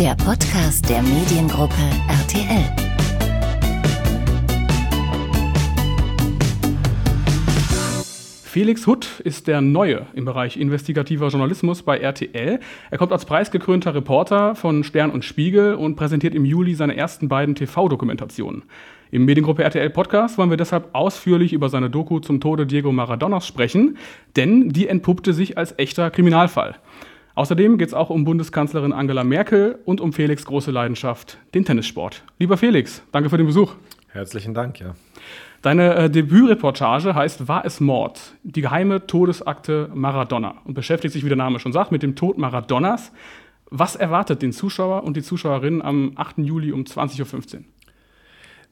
der Podcast der Mediengruppe RTL. Felix Hutt ist der Neue im Bereich investigativer Journalismus bei RTL. Er kommt als preisgekrönter Reporter von Stern und Spiegel und präsentiert im Juli seine ersten beiden TV-Dokumentationen. Im Mediengruppe RTL Podcast wollen wir deshalb ausführlich über seine Doku zum Tode Diego Maradonas sprechen, denn die entpuppte sich als echter Kriminalfall. Außerdem geht es auch um Bundeskanzlerin Angela Merkel und um Felix' große Leidenschaft, den Tennissport. Lieber Felix, danke für den Besuch. Herzlichen Dank, ja. Deine äh, Debütreportage heißt War es Mord? Die geheime Todesakte Maradona und beschäftigt sich, wie der Name schon sagt, mit dem Tod Maradonas. Was erwartet den Zuschauer und die Zuschauerinnen am 8. Juli um 20.15 Uhr?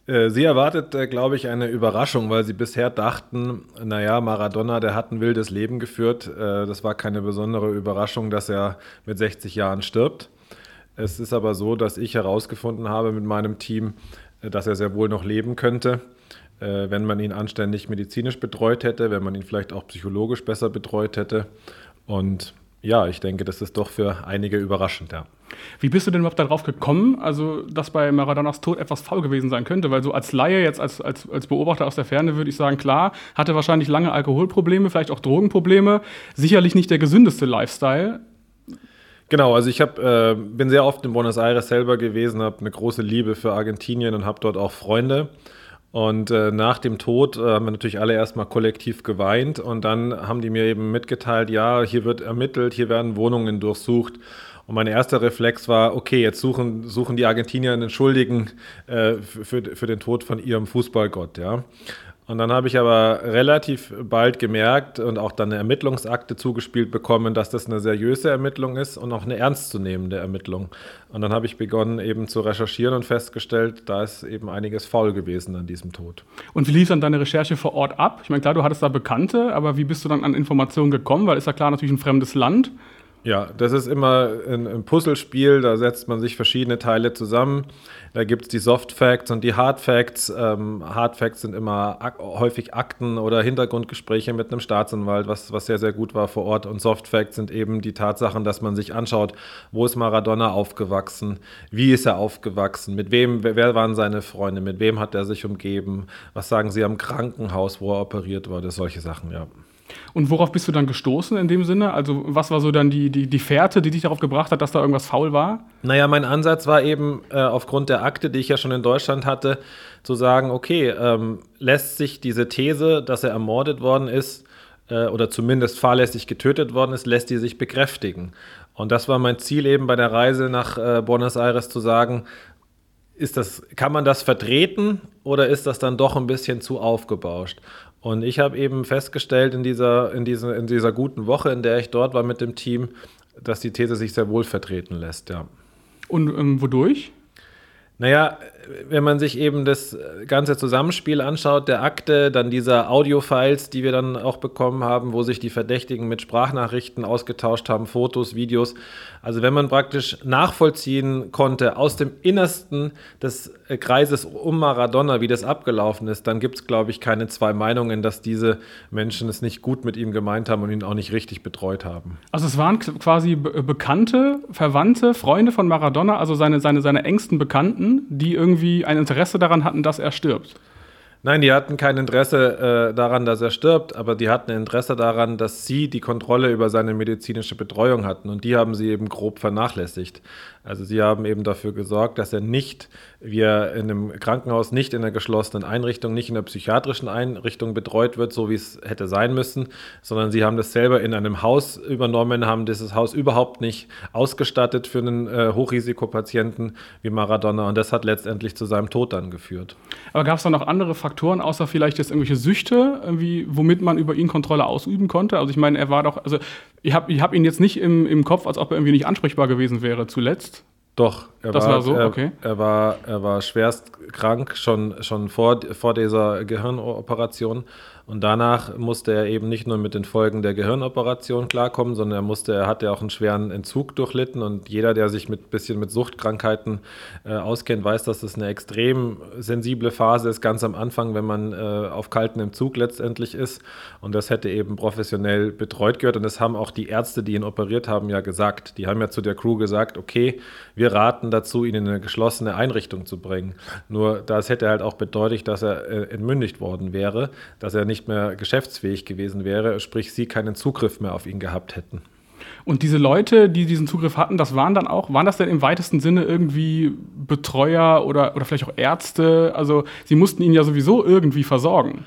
Äh, sie erwartet, äh, glaube ich, eine Überraschung, weil sie bisher dachten, naja, Maradona, der hat ein wildes Leben geführt. Äh, das war keine besondere Überraschung, dass er mit 60 Jahren stirbt. Es ist aber so, dass ich herausgefunden habe mit meinem Team, dass er sehr wohl noch leben könnte, wenn man ihn anständig medizinisch betreut hätte, wenn man ihn vielleicht auch psychologisch besser betreut hätte. Und ja, ich denke, das ist doch für einige überraschend, ja. Wie bist du denn überhaupt darauf gekommen, also dass bei Maradonas Tod etwas faul gewesen sein könnte? Weil so als Laie, jetzt als, als, als Beobachter aus der Ferne, würde ich sagen, klar, hatte wahrscheinlich lange Alkoholprobleme, vielleicht auch Drogenprobleme, sicherlich nicht der gesündeste Lifestyle. Genau, also ich hab, äh, bin sehr oft in Buenos Aires selber gewesen, habe eine große Liebe für Argentinien und habe dort auch Freunde. Und äh, nach dem Tod äh, haben wir natürlich alle erstmal kollektiv geweint und dann haben die mir eben mitgeteilt, ja, hier wird ermittelt, hier werden Wohnungen durchsucht. Und mein erster Reflex war, okay, jetzt suchen, suchen die Argentinier einen Schuldigen äh, für, für den Tod von ihrem Fußballgott, ja. Und dann habe ich aber relativ bald gemerkt und auch dann eine Ermittlungsakte zugespielt bekommen, dass das eine seriöse Ermittlung ist und auch eine ernstzunehmende Ermittlung. Und dann habe ich begonnen eben zu recherchieren und festgestellt, da ist eben einiges faul gewesen an diesem Tod. Und wie lief dann deine Recherche vor Ort ab? Ich meine, klar, du hattest da Bekannte, aber wie bist du dann an Informationen gekommen? Weil ist ja klar natürlich ein fremdes Land. Ja, das ist immer ein, ein, Puzzlespiel, da setzt man sich verschiedene Teile zusammen. Da gibt es die Soft Facts und die Hard Facts. Ähm, Hard Facts sind immer ak häufig Akten oder Hintergrundgespräche mit einem Staatsanwalt, was, was sehr, sehr gut war vor Ort. Und Soft Facts sind eben die Tatsachen, dass man sich anschaut, wo ist Maradona aufgewachsen, wie ist er aufgewachsen, mit wem, wer waren seine Freunde, mit wem hat er sich umgeben, was sagen sie am Krankenhaus, wo er operiert wurde, solche Sachen, ja. Und worauf bist du dann gestoßen in dem Sinne? Also, was war so dann die, die, die Fährte, die dich darauf gebracht hat, dass da irgendwas faul war? Naja, mein Ansatz war eben äh, aufgrund der Akte, die ich ja schon in Deutschland hatte, zu sagen: Okay, ähm, lässt sich diese These, dass er ermordet worden ist äh, oder zumindest fahrlässig getötet worden ist, lässt die sich bekräftigen. Und das war mein Ziel eben bei der Reise nach äh, Buenos Aires zu sagen, ist das, kann man das vertreten oder ist das dann doch ein bisschen zu aufgebauscht? Und ich habe eben festgestellt in dieser, in, dieser, in dieser guten Woche, in der ich dort war mit dem Team, dass die These sich sehr wohl vertreten lässt, ja. Und ähm, wodurch? Naja, wenn man sich eben das ganze Zusammenspiel anschaut, der Akte, dann dieser Audiofiles, die wir dann auch bekommen haben, wo sich die Verdächtigen mit Sprachnachrichten ausgetauscht haben, Fotos, Videos. Also wenn man praktisch nachvollziehen konnte aus dem Innersten des Kreises um Maradona, wie das abgelaufen ist, dann gibt es, glaube ich, keine zwei Meinungen, dass diese Menschen es nicht gut mit ihm gemeint haben und ihn auch nicht richtig betreut haben. Also es waren quasi Bekannte, Verwandte, Freunde von Maradona, also seine, seine, seine engsten Bekannten die irgendwie ein Interesse daran hatten, dass er stirbt. Nein, die hatten kein Interesse äh, daran, dass er stirbt, aber die hatten Interesse daran, dass sie die Kontrolle über seine medizinische Betreuung hatten und die haben sie eben grob vernachlässigt. Also sie haben eben dafür gesorgt, dass er nicht, wie er in einem Krankenhaus, nicht in einer geschlossenen Einrichtung, nicht in einer psychiatrischen Einrichtung betreut wird, so wie es hätte sein müssen, sondern sie haben das selber in einem Haus übernommen, haben dieses Haus überhaupt nicht ausgestattet für einen äh, Hochrisikopatienten wie Maradona und das hat letztendlich zu seinem Tod dann geführt. Aber gab es da noch andere Faktoren, außer vielleicht jetzt irgendwelche Süchte, irgendwie, womit man über ihn Kontrolle ausüben konnte? Also ich meine, er war doch, also ich habe ich hab ihn jetzt nicht im, im Kopf, als ob er irgendwie nicht ansprechbar gewesen wäre zuletzt. Doch, er das war, war so, er, okay. Er war, er war schwerst krank, schon, schon vor, vor dieser Gehirnoperation. Und danach musste er eben nicht nur mit den Folgen der Gehirnoperation klarkommen, sondern er musste, er hat auch einen schweren Entzug durchlitten. Und jeder, der sich mit bisschen mit Suchtkrankheiten äh, auskennt, weiß, dass das eine extrem sensible Phase ist, ganz am Anfang, wenn man äh, auf kalten Entzug letztendlich ist. Und das hätte eben professionell betreut gehört. Und das haben auch die Ärzte, die ihn operiert haben, ja gesagt. Die haben ja zu der Crew gesagt, okay, wir raten dazu, ihn in eine geschlossene Einrichtung zu bringen. Nur das hätte halt auch bedeutet, dass er äh, entmündigt worden wäre, dass er nicht mehr geschäftsfähig gewesen wäre, sprich sie keinen Zugriff mehr auf ihn gehabt hätten. Und diese Leute, die diesen Zugriff hatten, das waren dann auch, waren das denn im weitesten Sinne irgendwie Betreuer oder, oder vielleicht auch Ärzte? Also sie mussten ihn ja sowieso irgendwie versorgen.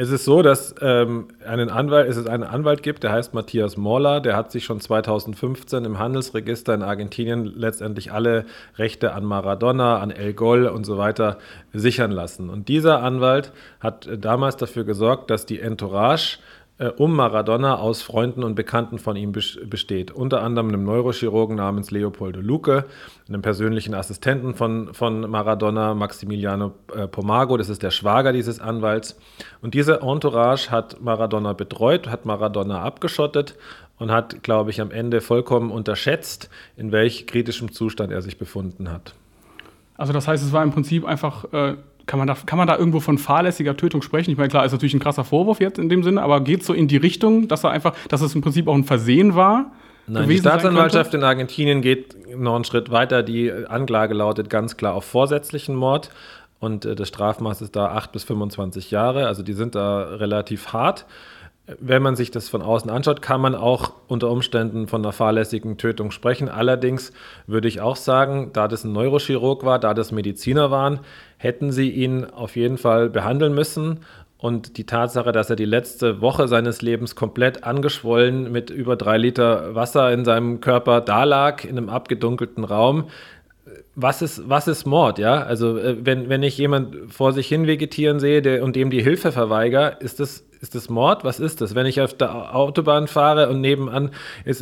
Es ist so, dass ähm, einen Anwalt, es einen Anwalt gibt, der heißt Matthias Morla, der hat sich schon 2015 im Handelsregister in Argentinien letztendlich alle Rechte an Maradona, an El Gol und so weiter sichern lassen. Und dieser Anwalt hat äh, damals dafür gesorgt, dass die Entourage äh, um Maradona aus Freunden und Bekannten von ihm besteht. Unter anderem einem Neurochirurgen namens Leopoldo Luque, einem persönlichen Assistenten von, von Maradona, Maximiliano äh, Pomago, das ist der Schwager dieses Anwalts. Und diese Entourage hat Maradona betreut, hat Maradona abgeschottet und hat, glaube ich, am Ende vollkommen unterschätzt, in welch kritischem Zustand er sich befunden hat. Also das heißt, es war im Prinzip einfach äh, kann man, da, kann man da irgendwo von fahrlässiger Tötung sprechen? Ich meine, klar, ist natürlich ein krasser Vorwurf jetzt in dem Sinne, aber geht es so in die Richtung, dass er einfach, dass es im Prinzip auch ein Versehen war? Nein, die Staatsanwaltschaft in Argentinien geht noch einen Schritt weiter. Die Anklage lautet ganz klar auf vorsätzlichen Mord und äh, das Strafmaß ist da 8 bis 25 Jahre. Also die sind da relativ hart wenn man sich das von außen anschaut, kann man auch unter Umständen von einer fahrlässigen Tötung sprechen. Allerdings würde ich auch sagen, da das ein Neurochirurg war, da das Mediziner waren, hätten sie ihn auf jeden Fall behandeln müssen. Und die Tatsache, dass er die letzte Woche seines Lebens komplett angeschwollen mit über drei Liter Wasser in seinem Körper dalag, in einem abgedunkelten Raum, was ist, was ist Mord, ja? Also, äh, wenn, wenn ich jemand vor sich hin vegetieren sehe der, und dem die Hilfe verweigere, ist das ist das Mord? Was ist das? Wenn ich auf der Autobahn fahre und nebenan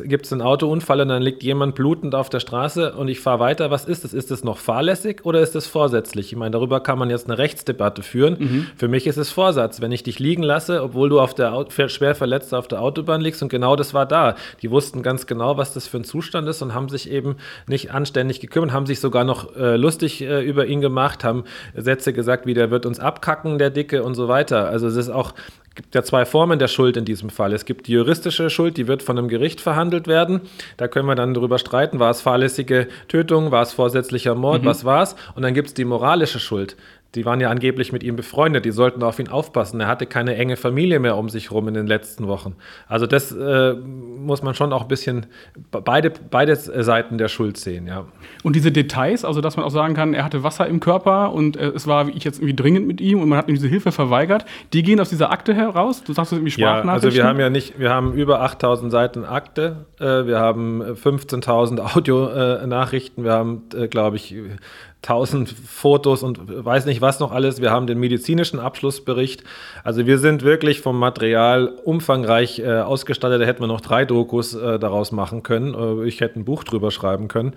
gibt es einen Autounfall und dann liegt jemand blutend auf der Straße und ich fahre weiter, was ist das? Ist das noch fahrlässig oder ist das vorsätzlich? Ich meine, darüber kann man jetzt eine Rechtsdebatte führen. Mhm. Für mich ist es Vorsatz. Wenn ich dich liegen lasse, obwohl du auf der schwer verletzt auf der Autobahn liegst und genau das war da. Die wussten ganz genau, was das für ein Zustand ist und haben sich eben nicht anständig gekümmert, haben sich sogar noch äh, lustig äh, über ihn gemacht, haben Sätze gesagt, wie der wird uns abkacken, der Dicke und so weiter. Also es ist auch gibt ja zwei Formen der Schuld in diesem Fall. Es gibt die juristische Schuld, die wird von einem Gericht verhandelt werden. Da können wir dann darüber streiten, war es fahrlässige Tötung, war es vorsätzlicher Mord, mhm. was war es? Und dann gibt es die moralische Schuld die waren ja angeblich mit ihm befreundet, die sollten auf ihn aufpassen. Er hatte keine enge Familie mehr um sich rum in den letzten Wochen. Also das äh, muss man schon auch ein bisschen beide, beide Seiten der Schuld sehen, ja. Und diese Details, also dass man auch sagen kann, er hatte Wasser im Körper und äh, es war wie ich jetzt irgendwie dringend mit ihm und man hat ihm diese Hilfe verweigert, die gehen aus dieser Akte heraus? Du sagst es irgendwie Sprachnachrichten? Ja, also wir haben ja nicht, wir haben über 8000 Seiten Akte, äh, wir haben 15.000 Audionachrichten, wir haben, äh, glaube ich, tausend Fotos und weiß nicht was noch alles. Wir haben den medizinischen Abschlussbericht. Also wir sind wirklich vom Material umfangreich äh, ausgestattet. Da hätten wir noch drei Dokus äh, daraus machen können. Äh, ich hätte ein Buch drüber schreiben können.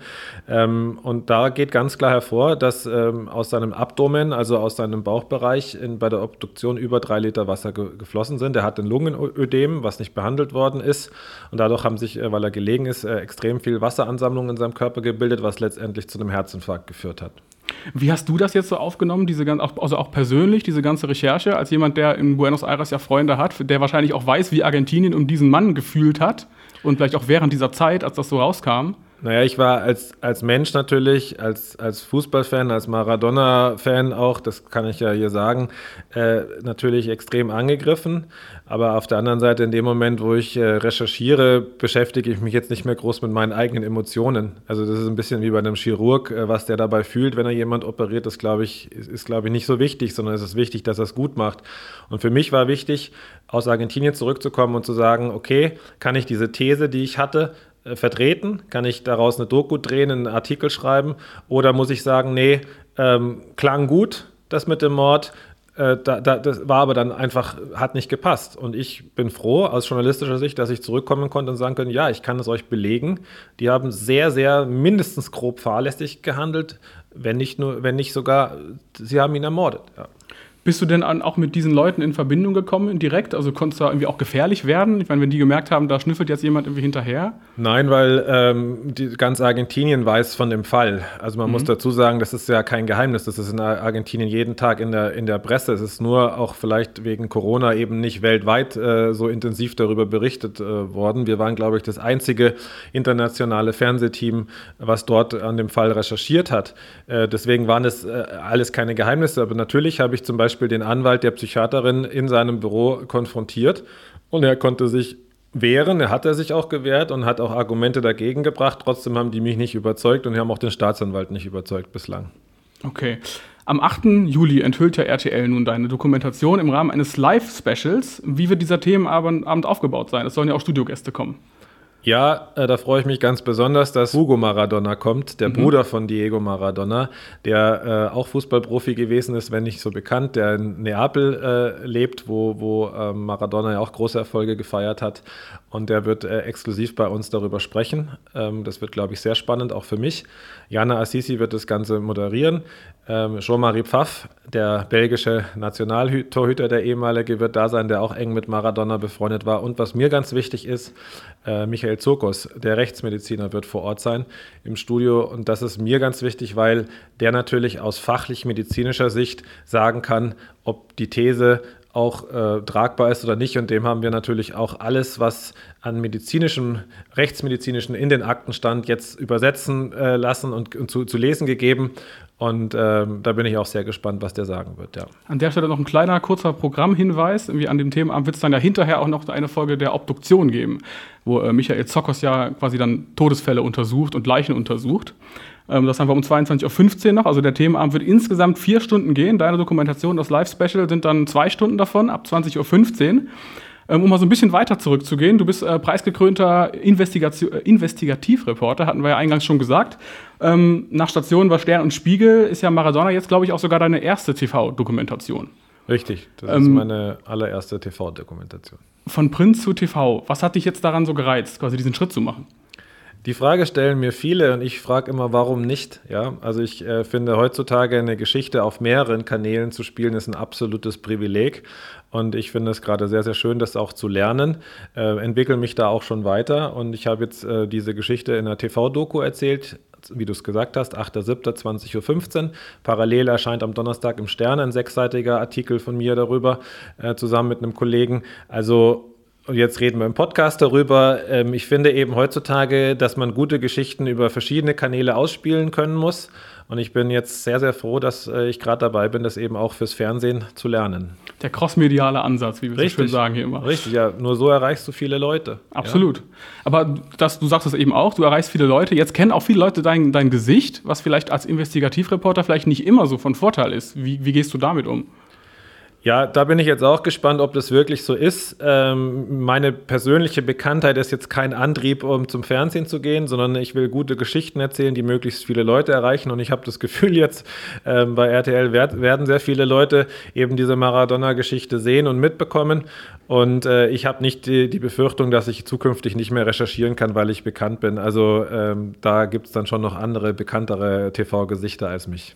Ähm, und da geht ganz klar hervor, dass ähm, aus seinem Abdomen, also aus seinem Bauchbereich in, bei der Obduktion über drei Liter Wasser ge geflossen sind. Er hat ein Lungenödem, was nicht behandelt worden ist. Und dadurch haben sich, äh, weil er gelegen ist, äh, extrem viel Wasseransammlung in seinem Körper gebildet, was letztendlich zu einem Herzinfarkt geführt hat. Wie hast du das jetzt so aufgenommen, diese also auch persönlich, diese ganze Recherche, als jemand, der in Buenos Aires ja Freunde hat, der wahrscheinlich auch weiß, wie Argentinien um diesen Mann gefühlt hat und vielleicht auch während dieser Zeit, als das so rauskam? Naja, ich war als, als Mensch natürlich, als, als Fußballfan, als Maradona-Fan auch, das kann ich ja hier sagen, äh, natürlich extrem angegriffen. Aber auf der anderen Seite, in dem Moment, wo ich äh, recherchiere, beschäftige ich mich jetzt nicht mehr groß mit meinen eigenen Emotionen. Also das ist ein bisschen wie bei einem Chirurg, äh, was der dabei fühlt, wenn er jemand operiert, das glaube ich, ist, ist glaube ich nicht so wichtig, sondern es ist wichtig, dass er es gut macht. Und für mich war wichtig, aus Argentinien zurückzukommen und zu sagen, okay, kann ich diese These, die ich hatte, vertreten? Kann ich daraus eine Doku drehen, einen Artikel schreiben? Oder muss ich sagen, nee, ähm, klang gut, das mit dem Mord, äh, da, da, das war aber dann einfach, hat nicht gepasst. Und ich bin froh aus journalistischer Sicht, dass ich zurückkommen konnte und sagen können, ja, ich kann es euch belegen. Die haben sehr, sehr mindestens grob fahrlässig gehandelt, wenn nicht nur, wenn nicht sogar, sie haben ihn ermordet. Ja. Bist du denn auch mit diesen Leuten in Verbindung gekommen direkt? Also konntest du da irgendwie auch gefährlich werden? Ich meine, wenn die gemerkt haben, da schnüffelt jetzt jemand irgendwie hinterher? Nein, weil ähm, die, ganz Argentinien weiß von dem Fall. Also man mhm. muss dazu sagen, das ist ja kein Geheimnis. Das ist in Argentinien jeden Tag in der, in der Presse. Es ist nur auch vielleicht wegen Corona eben nicht weltweit äh, so intensiv darüber berichtet äh, worden. Wir waren, glaube ich, das einzige internationale Fernsehteam, was dort an dem Fall recherchiert hat. Äh, deswegen waren das äh, alles keine Geheimnisse. Aber natürlich habe ich zum Beispiel Beispiel den Anwalt der Psychiaterin in seinem Büro konfrontiert und er konnte sich wehren. Er hat er sich auch gewehrt und hat auch Argumente dagegen gebracht. Trotzdem haben die mich nicht überzeugt und haben auch den Staatsanwalt nicht überzeugt bislang. Okay. Am 8. Juli enthüllt ja RTL nun deine Dokumentation im Rahmen eines Live-Specials. Wie wird dieser Themenabend aufgebaut sein? Es sollen ja auch Studiogäste kommen. Ja, äh, da freue ich mich ganz besonders, dass Hugo Maradona kommt, der mhm. Bruder von Diego Maradona, der äh, auch Fußballprofi gewesen ist, wenn nicht so bekannt, der in Neapel äh, lebt, wo, wo äh, Maradona ja auch große Erfolge gefeiert hat. Und der wird äh, exklusiv bei uns darüber sprechen. Ähm, das wird, glaube ich, sehr spannend, auch für mich. Jana Assisi wird das Ganze moderieren. Ähm, Jean-Marie Pfaff, der belgische Nationaltorhüter, der ehemalige, wird da sein, der auch eng mit Maradona befreundet war. Und was mir ganz wichtig ist, äh, Michael Zokos, der Rechtsmediziner, wird vor Ort sein im Studio. Und das ist mir ganz wichtig, weil der natürlich aus fachlich-medizinischer Sicht sagen kann, ob die These auch äh, tragbar ist oder nicht. Und dem haben wir natürlich auch alles, was an medizinischem, rechtsmedizinischen in den Akten stand, jetzt übersetzen äh, lassen und, und zu, zu, lesen gegeben. Und ähm, da bin ich auch sehr gespannt, was der sagen wird. Ja. An der Stelle noch ein kleiner, kurzer Programmhinweis. Irgendwie an dem Themenabend wird es dann ja hinterher auch noch eine Folge der Obduktion geben, wo äh, Michael Zokos ja quasi dann Todesfälle untersucht und Leichen untersucht. Ähm, das haben wir um 22.15 Uhr noch. Also der Themenabend wird insgesamt vier Stunden gehen. Deine Dokumentation, das Live-Special sind dann zwei Stunden davon, ab 20.15 Uhr. Ähm, um mal so ein bisschen weiter zurückzugehen, du bist äh, preisgekrönter äh, Investigativreporter, hatten wir ja eingangs schon gesagt. Ähm, nach Stationen war Stern und Spiegel ist ja Maradona jetzt, glaube ich, auch sogar deine erste TV-Dokumentation. Richtig, das ähm, ist meine allererste TV-Dokumentation. Von Prinz zu TV, was hat dich jetzt daran so gereizt, quasi diesen Schritt zu machen? Die Frage stellen mir viele und ich frage immer, warum nicht? Ja, also ich äh, finde heutzutage eine Geschichte auf mehreren Kanälen zu spielen ist ein absolutes Privileg und ich finde es gerade sehr, sehr schön, das auch zu lernen. Äh, entwickle mich da auch schon weiter und ich habe jetzt äh, diese Geschichte in einer TV-Doku erzählt, wie du es gesagt hast, 8.7.20.15 Uhr. Parallel erscheint am Donnerstag im Stern ein sechsseitiger Artikel von mir darüber, äh, zusammen mit einem Kollegen. Also und jetzt reden wir im Podcast darüber. Ähm, ich finde eben heutzutage, dass man gute Geschichten über verschiedene Kanäle ausspielen können muss. Und ich bin jetzt sehr, sehr froh, dass äh, ich gerade dabei bin, das eben auch fürs Fernsehen zu lernen. Der crossmediale Ansatz, wie wir Richtig. so schön sagen hier immer. Richtig, ja. Nur so erreichst du viele Leute. Absolut. Ja. Aber das, du sagst es eben auch, du erreichst viele Leute. Jetzt kennen auch viele Leute dein, dein Gesicht, was vielleicht als Investigativreporter vielleicht nicht immer so von Vorteil ist. Wie, wie gehst du damit um? Ja, da bin ich jetzt auch gespannt, ob das wirklich so ist. Ähm, meine persönliche Bekanntheit ist jetzt kein Antrieb, um zum Fernsehen zu gehen, sondern ich will gute Geschichten erzählen, die möglichst viele Leute erreichen. Und ich habe das Gefühl jetzt, ähm, bei RTL werd, werden sehr viele Leute eben diese Maradona-Geschichte sehen und mitbekommen. Und äh, ich habe nicht die, die, Befürchtung, dass ich zukünftig nicht mehr recherchieren kann, weil ich bekannt bin. Also ähm, da gibt es dann schon noch andere, bekanntere TV-Gesichter als mich.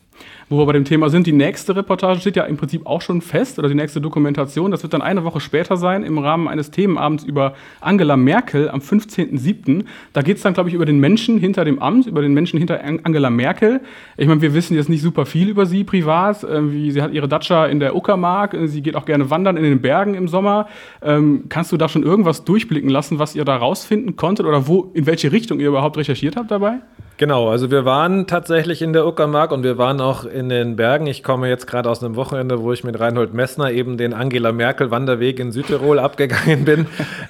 Wo wir bei dem Thema sind, die nächste Reportage steht ja im Prinzip auch schon fest, oder die nächste Dokumentation. Das wird dann eine Woche später sein, im Rahmen eines Themenabends über Angela Merkel am 15.07. Da geht es dann, glaube ich, über den Menschen hinter dem Amt, über den Menschen hinter Angela Merkel. Ich meine, wir wissen jetzt nicht super viel über sie privat. Wie, sie hat ihre Datscha in der Uckermark, sie geht auch gerne wandern in den Bergen im Sommer. Ähm, kannst du da schon irgendwas durchblicken lassen, was ihr da rausfinden konntet oder wo, in welche Richtung ihr überhaupt recherchiert habt dabei? Genau, also wir waren tatsächlich in der Uckermark und wir waren auch in den Bergen. Ich komme jetzt gerade aus einem Wochenende, wo ich mit Reinhold Messner eben den Angela Merkel Wanderweg in Südtirol abgegangen bin.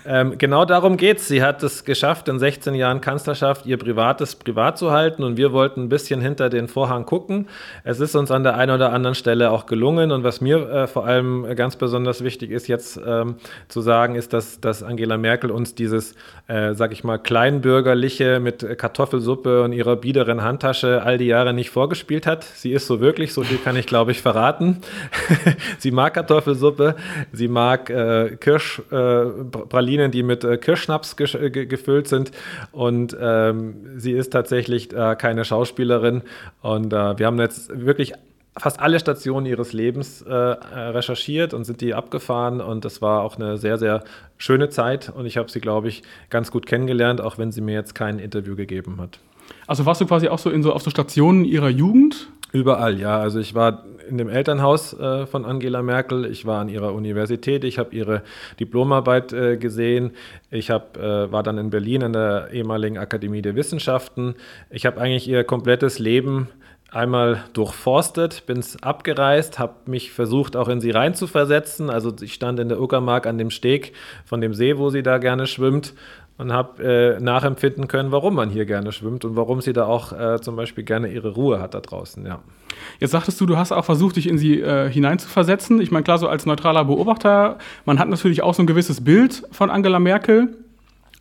ähm, genau darum geht es. Sie hat es geschafft, in 16 Jahren Kanzlerschaft ihr Privates privat zu halten und wir wollten ein bisschen hinter den Vorhang gucken. Es ist uns an der einen oder anderen Stelle auch gelungen und was mir äh, vor allem ganz besonders wichtig ist jetzt ähm, zu sagen, ist, dass, dass Angela Merkel uns dieses, äh, sag ich mal, kleinbürgerliche mit Kartoffelsuppe und ihrer biederen Handtasche all die Jahre nicht vorgespielt hat. Sie ist so wirklich, so viel kann ich glaube ich verraten. sie mag Kartoffelsuppe, sie mag äh, Kirschpralinen, äh, die mit äh, Kirschschnaps ge ge gefüllt sind und ähm, sie ist tatsächlich äh, keine Schauspielerin und äh, wir haben jetzt wirklich fast alle Stationen ihres Lebens äh, recherchiert und sind die abgefahren und das war auch eine sehr, sehr schöne Zeit und ich habe sie, glaube ich, ganz gut kennengelernt, auch wenn sie mir jetzt kein Interview gegeben hat. Also warst du quasi auch so in so auf so Stationen ihrer Jugend? Überall, ja. Also ich war in dem Elternhaus äh, von Angela Merkel, ich war an ihrer Universität, ich habe ihre Diplomarbeit äh, gesehen, ich hab, äh, war dann in Berlin an der ehemaligen Akademie der Wissenschaften. Ich habe eigentlich ihr komplettes Leben einmal durchforstet, bin abgereist, habe mich versucht, auch in sie reinzuversetzen. Also ich stand in der Uckermark an dem Steg von dem See, wo sie da gerne schwimmt und habe äh, nachempfinden können, warum man hier gerne schwimmt und warum sie da auch äh, zum Beispiel gerne ihre Ruhe hat da draußen, ja. Jetzt sagtest du, du hast auch versucht, dich in sie äh, hineinzuversetzen. Ich meine, klar, so als neutraler Beobachter, man hat natürlich auch so ein gewisses Bild von Angela Merkel.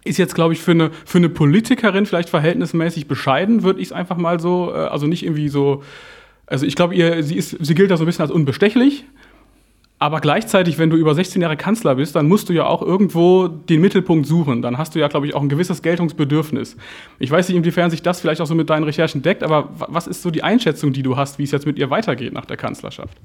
Ist jetzt, glaube ich, für eine, für eine Politikerin vielleicht verhältnismäßig bescheiden, würde ich es einfach mal so, äh, also nicht irgendwie so, also ich glaube, sie, sie gilt da so ein bisschen als unbestechlich. Aber gleichzeitig, wenn du über 16 Jahre Kanzler bist, dann musst du ja auch irgendwo den Mittelpunkt suchen. Dann hast du ja, glaube ich, auch ein gewisses Geltungsbedürfnis. Ich weiß nicht, inwiefern sich das vielleicht auch so mit deinen Recherchen deckt, aber was ist so die Einschätzung, die du hast, wie es jetzt mit ihr weitergeht nach der Kanzlerschaft?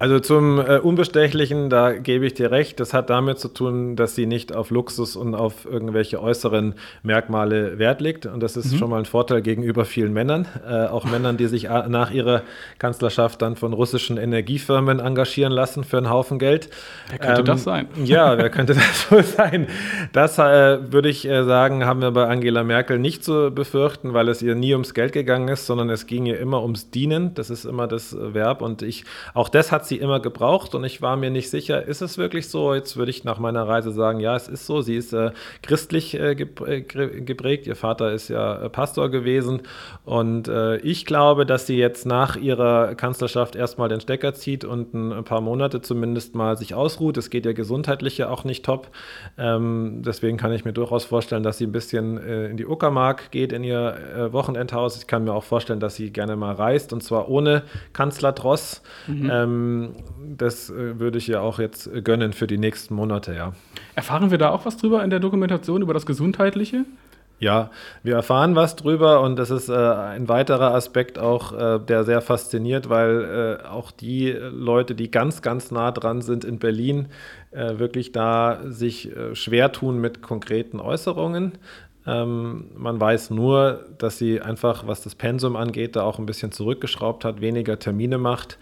Also zum äh, Unbestechlichen, da gebe ich dir recht. Das hat damit zu tun, dass sie nicht auf Luxus und auf irgendwelche äußeren Merkmale Wert legt. Und das ist mhm. schon mal ein Vorteil gegenüber vielen Männern. Äh, auch Männern, die sich nach ihrer Kanzlerschaft dann von russischen Energiefirmen engagieren lassen für einen Haufen Geld. Wer könnte ähm, das sein? Ja, wer könnte das wohl sein? Das äh, würde ich äh, sagen, haben wir bei Angela Merkel nicht zu befürchten, weil es ihr nie ums Geld gegangen ist, sondern es ging ihr immer ums Dienen. Das ist immer das Verb. Und ich, auch das hat sie immer gebraucht und ich war mir nicht sicher, ist es wirklich so? Jetzt würde ich nach meiner Reise sagen, ja, es ist so. Sie ist äh, christlich äh, äh geprägt. Ihr Vater ist ja äh, Pastor gewesen und äh, ich glaube, dass sie jetzt nach ihrer Kanzlerschaft erstmal den Stecker zieht und ein, paar Monate zumindest mal sich ausruht. Es geht ja gesundheitlich ja auch nicht top. Ähm, deswegen kann ich mir durchaus vorstellen, dass sie ein bisschen äh, in die Uckermark geht, in ihr Wochenendhaus. Ich kann mir auch vorstellen, dass sie gerne mal reist und zwar ohne Kanzlerdross. Mhm. Ähm, das äh, würde ich ja auch jetzt gönnen für die nächsten Monate, ja. Erfahren wir da auch was drüber in der Dokumentation, über das Gesundheitliche? Ja, wir erfahren was drüber und das ist äh, ein weiterer Aspekt auch, äh, der sehr fasziniert, weil äh, auch die Leute, die ganz, ganz nah dran sind in Berlin, äh, wirklich da sich äh, schwer tun mit konkreten Äußerungen. Ähm, man weiß nur, dass sie einfach, was das Pensum angeht, da auch ein bisschen zurückgeschraubt hat, weniger Termine macht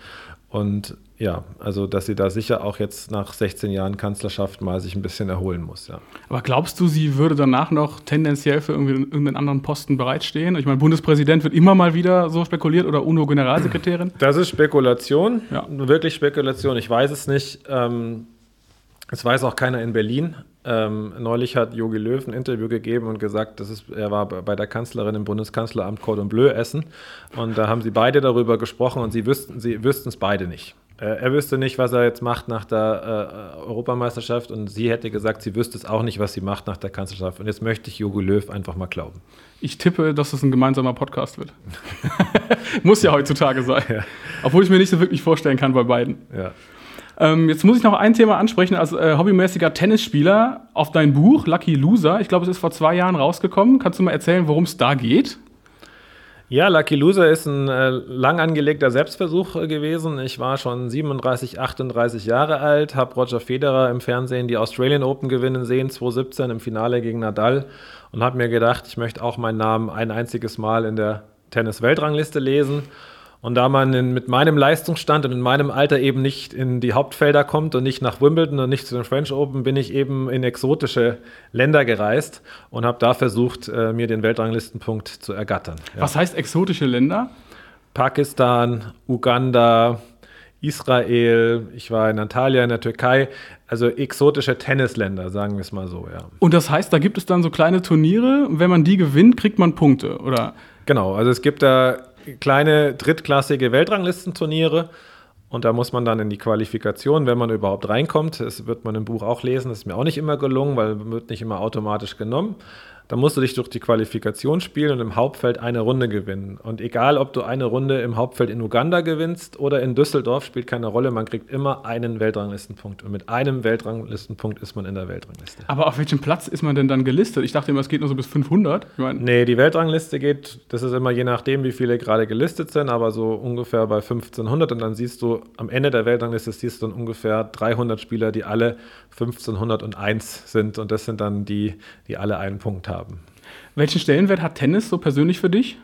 und ja, also dass sie da sicher auch jetzt nach 16 Jahren Kanzlerschaft mal sich ein bisschen erholen muss, ja. Aber glaubst du, sie würde danach noch tendenziell für irgendeinen anderen Posten bereitstehen? Ich meine, Bundespräsident wird immer mal wieder so spekuliert oder UNO-Generalsekretärin? Das ist Spekulation, ja. wirklich Spekulation. Ich weiß es nicht. Ähm, es weiß auch keiner in Berlin. Ähm, neulich hat Jogi Löw ein Interview gegeben und gesagt, das ist, er war bei der Kanzlerin im Bundeskanzleramt Cordon Bleu essen. Und da haben sie beide darüber gesprochen und sie wüssten sie wüssten es beide nicht. Äh, er wüsste nicht, was er jetzt macht nach der äh, Europameisterschaft und sie hätte gesagt, sie wüsste es auch nicht, was sie macht nach der Kanzlerschaft. Und jetzt möchte ich Jogi Löw einfach mal glauben. Ich tippe, dass es ein gemeinsamer Podcast wird. Muss ja heutzutage sein. Ja. Obwohl ich mir nicht so wirklich vorstellen kann bei beiden. Ja. Ähm, jetzt muss ich noch ein Thema ansprechen. Als äh, hobbymäßiger Tennisspieler auf dein Buch Lucky Loser, ich glaube, es ist vor zwei Jahren rausgekommen. Kannst du mal erzählen, worum es da geht? Ja, Lucky Loser ist ein äh, lang angelegter Selbstversuch äh, gewesen. Ich war schon 37, 38 Jahre alt, habe Roger Federer im Fernsehen die Australian Open gewinnen sehen, 2017 im Finale gegen Nadal und habe mir gedacht, ich möchte auch meinen Namen ein einziges Mal in der Tennis-Weltrangliste lesen und da man in, mit meinem Leistungsstand und in meinem Alter eben nicht in die Hauptfelder kommt und nicht nach Wimbledon und nicht zu den French Open, bin ich eben in exotische Länder gereist und habe da versucht, äh, mir den Weltranglistenpunkt zu ergattern. Ja. Was heißt exotische Länder? Pakistan, Uganda, Israel, ich war in Antalya in der Türkei, also exotische Tennisländer, sagen wir es mal so, ja. Und das heißt, da gibt es dann so kleine Turniere, wenn man die gewinnt, kriegt man Punkte, oder? Genau, also es gibt da kleine drittklassige Weltranglistenturniere. Und da muss man dann in die Qualifikation, wenn man überhaupt reinkommt. Das wird man im Buch auch lesen. Das ist mir auch nicht immer gelungen, weil man wird nicht immer automatisch genommen. Dann musst du dich durch die Qualifikation spielen und im Hauptfeld eine Runde gewinnen. Und egal, ob du eine Runde im Hauptfeld in Uganda gewinnst oder in Düsseldorf, spielt keine Rolle. Man kriegt immer einen Weltranglistenpunkt. Und mit einem Weltranglistenpunkt ist man in der Weltrangliste. Aber auf welchem Platz ist man denn dann gelistet? Ich dachte immer, es geht nur so bis 500. Ich mein nee, die Weltrangliste geht, das ist immer je nachdem, wie viele gerade gelistet sind, aber so ungefähr bei 1500. Und dann siehst du, am Ende der Weltrangliste siehst du dann ungefähr 300 Spieler, die alle 1501 sind. Und das sind dann die, die alle einen Punkt haben. Welchen Stellenwert hat Tennis so persönlich für dich?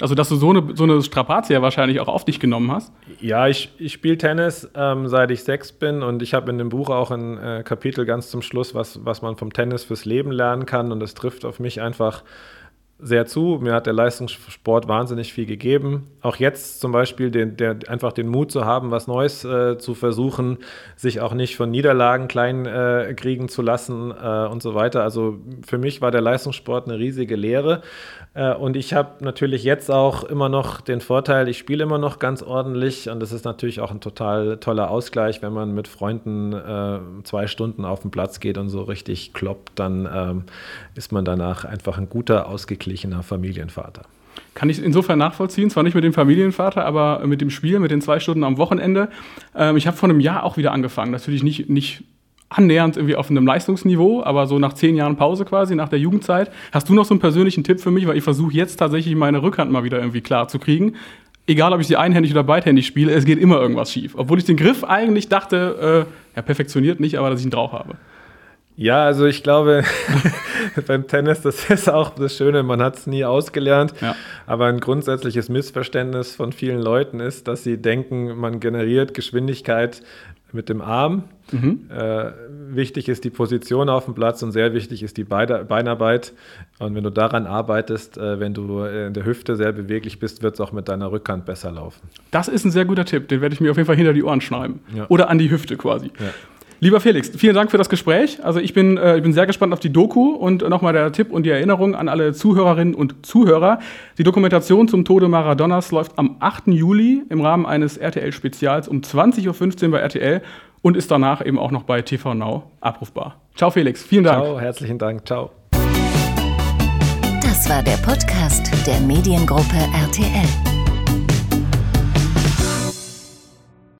Also, dass du so eine, so eine Strapazie ja wahrscheinlich auch auf dich genommen hast? Ja, ich, ich spiele Tennis, ähm, seit ich sechs bin und ich habe in dem Buch auch ein äh, Kapitel ganz zum Schluss, was, was man vom Tennis fürs Leben lernen kann und das trifft auf mich einfach sehr zu. Mir hat der Leistungssport wahnsinnig viel gegeben. Auch jetzt zum Beispiel den, der, einfach den Mut zu haben, was Neues äh, zu versuchen, sich auch nicht von Niederlagen klein äh, kriegen zu lassen äh, und so weiter. Also für mich war der Leistungssport eine riesige Lehre. Äh, und ich habe natürlich jetzt auch immer noch den Vorteil, ich spiele immer noch ganz ordentlich und das ist natürlich auch ein total toller Ausgleich, wenn man mit Freunden äh, zwei Stunden auf den Platz geht und so richtig kloppt, dann ähm, ist man danach einfach ein guter, ausgeglichener Familienvater. Kann ich insofern nachvollziehen, zwar nicht mit dem Familienvater, aber mit dem Spiel, mit den zwei Stunden am Wochenende. Ähm, ich habe vor einem Jahr auch wieder angefangen. Natürlich nicht, nicht annähernd irgendwie auf einem Leistungsniveau, aber so nach zehn Jahren Pause quasi, nach der Jugendzeit. Hast du noch so einen persönlichen Tipp für mich? Weil ich versuche jetzt tatsächlich meine Rückhand mal wieder irgendwie klar zu kriegen. Egal, ob ich sie einhändig oder beidhändig spiele, es geht immer irgendwas schief. Obwohl ich den Griff eigentlich dachte, äh, ja, perfektioniert nicht, aber dass ich ihn drauf habe. Ja, also ich glaube, beim Tennis, das ist auch das Schöne, man hat es nie ausgelernt. Ja. Aber ein grundsätzliches Missverständnis von vielen Leuten ist, dass sie denken, man generiert Geschwindigkeit mit dem Arm. Mhm. Äh, wichtig ist die Position auf dem Platz und sehr wichtig ist die Beinarbeit. Und wenn du daran arbeitest, äh, wenn du in der Hüfte sehr beweglich bist, wird es auch mit deiner Rückhand besser laufen. Das ist ein sehr guter Tipp. Den werde ich mir auf jeden Fall hinter die Ohren schreiben. Ja. Oder an die Hüfte quasi. Ja. Lieber Felix, vielen Dank für das Gespräch. Also ich bin, äh, ich bin sehr gespannt auf die Doku und nochmal der Tipp und die Erinnerung an alle Zuhörerinnen und Zuhörer. Die Dokumentation zum Tode Maradonas läuft am 8. Juli im Rahmen eines RTL-Spezials um 20.15 Uhr bei RTL und ist danach eben auch noch bei TV Now abrufbar. Ciao Felix, vielen Dank. Ciao, herzlichen Dank, ciao. Das war der Podcast der Mediengruppe RTL.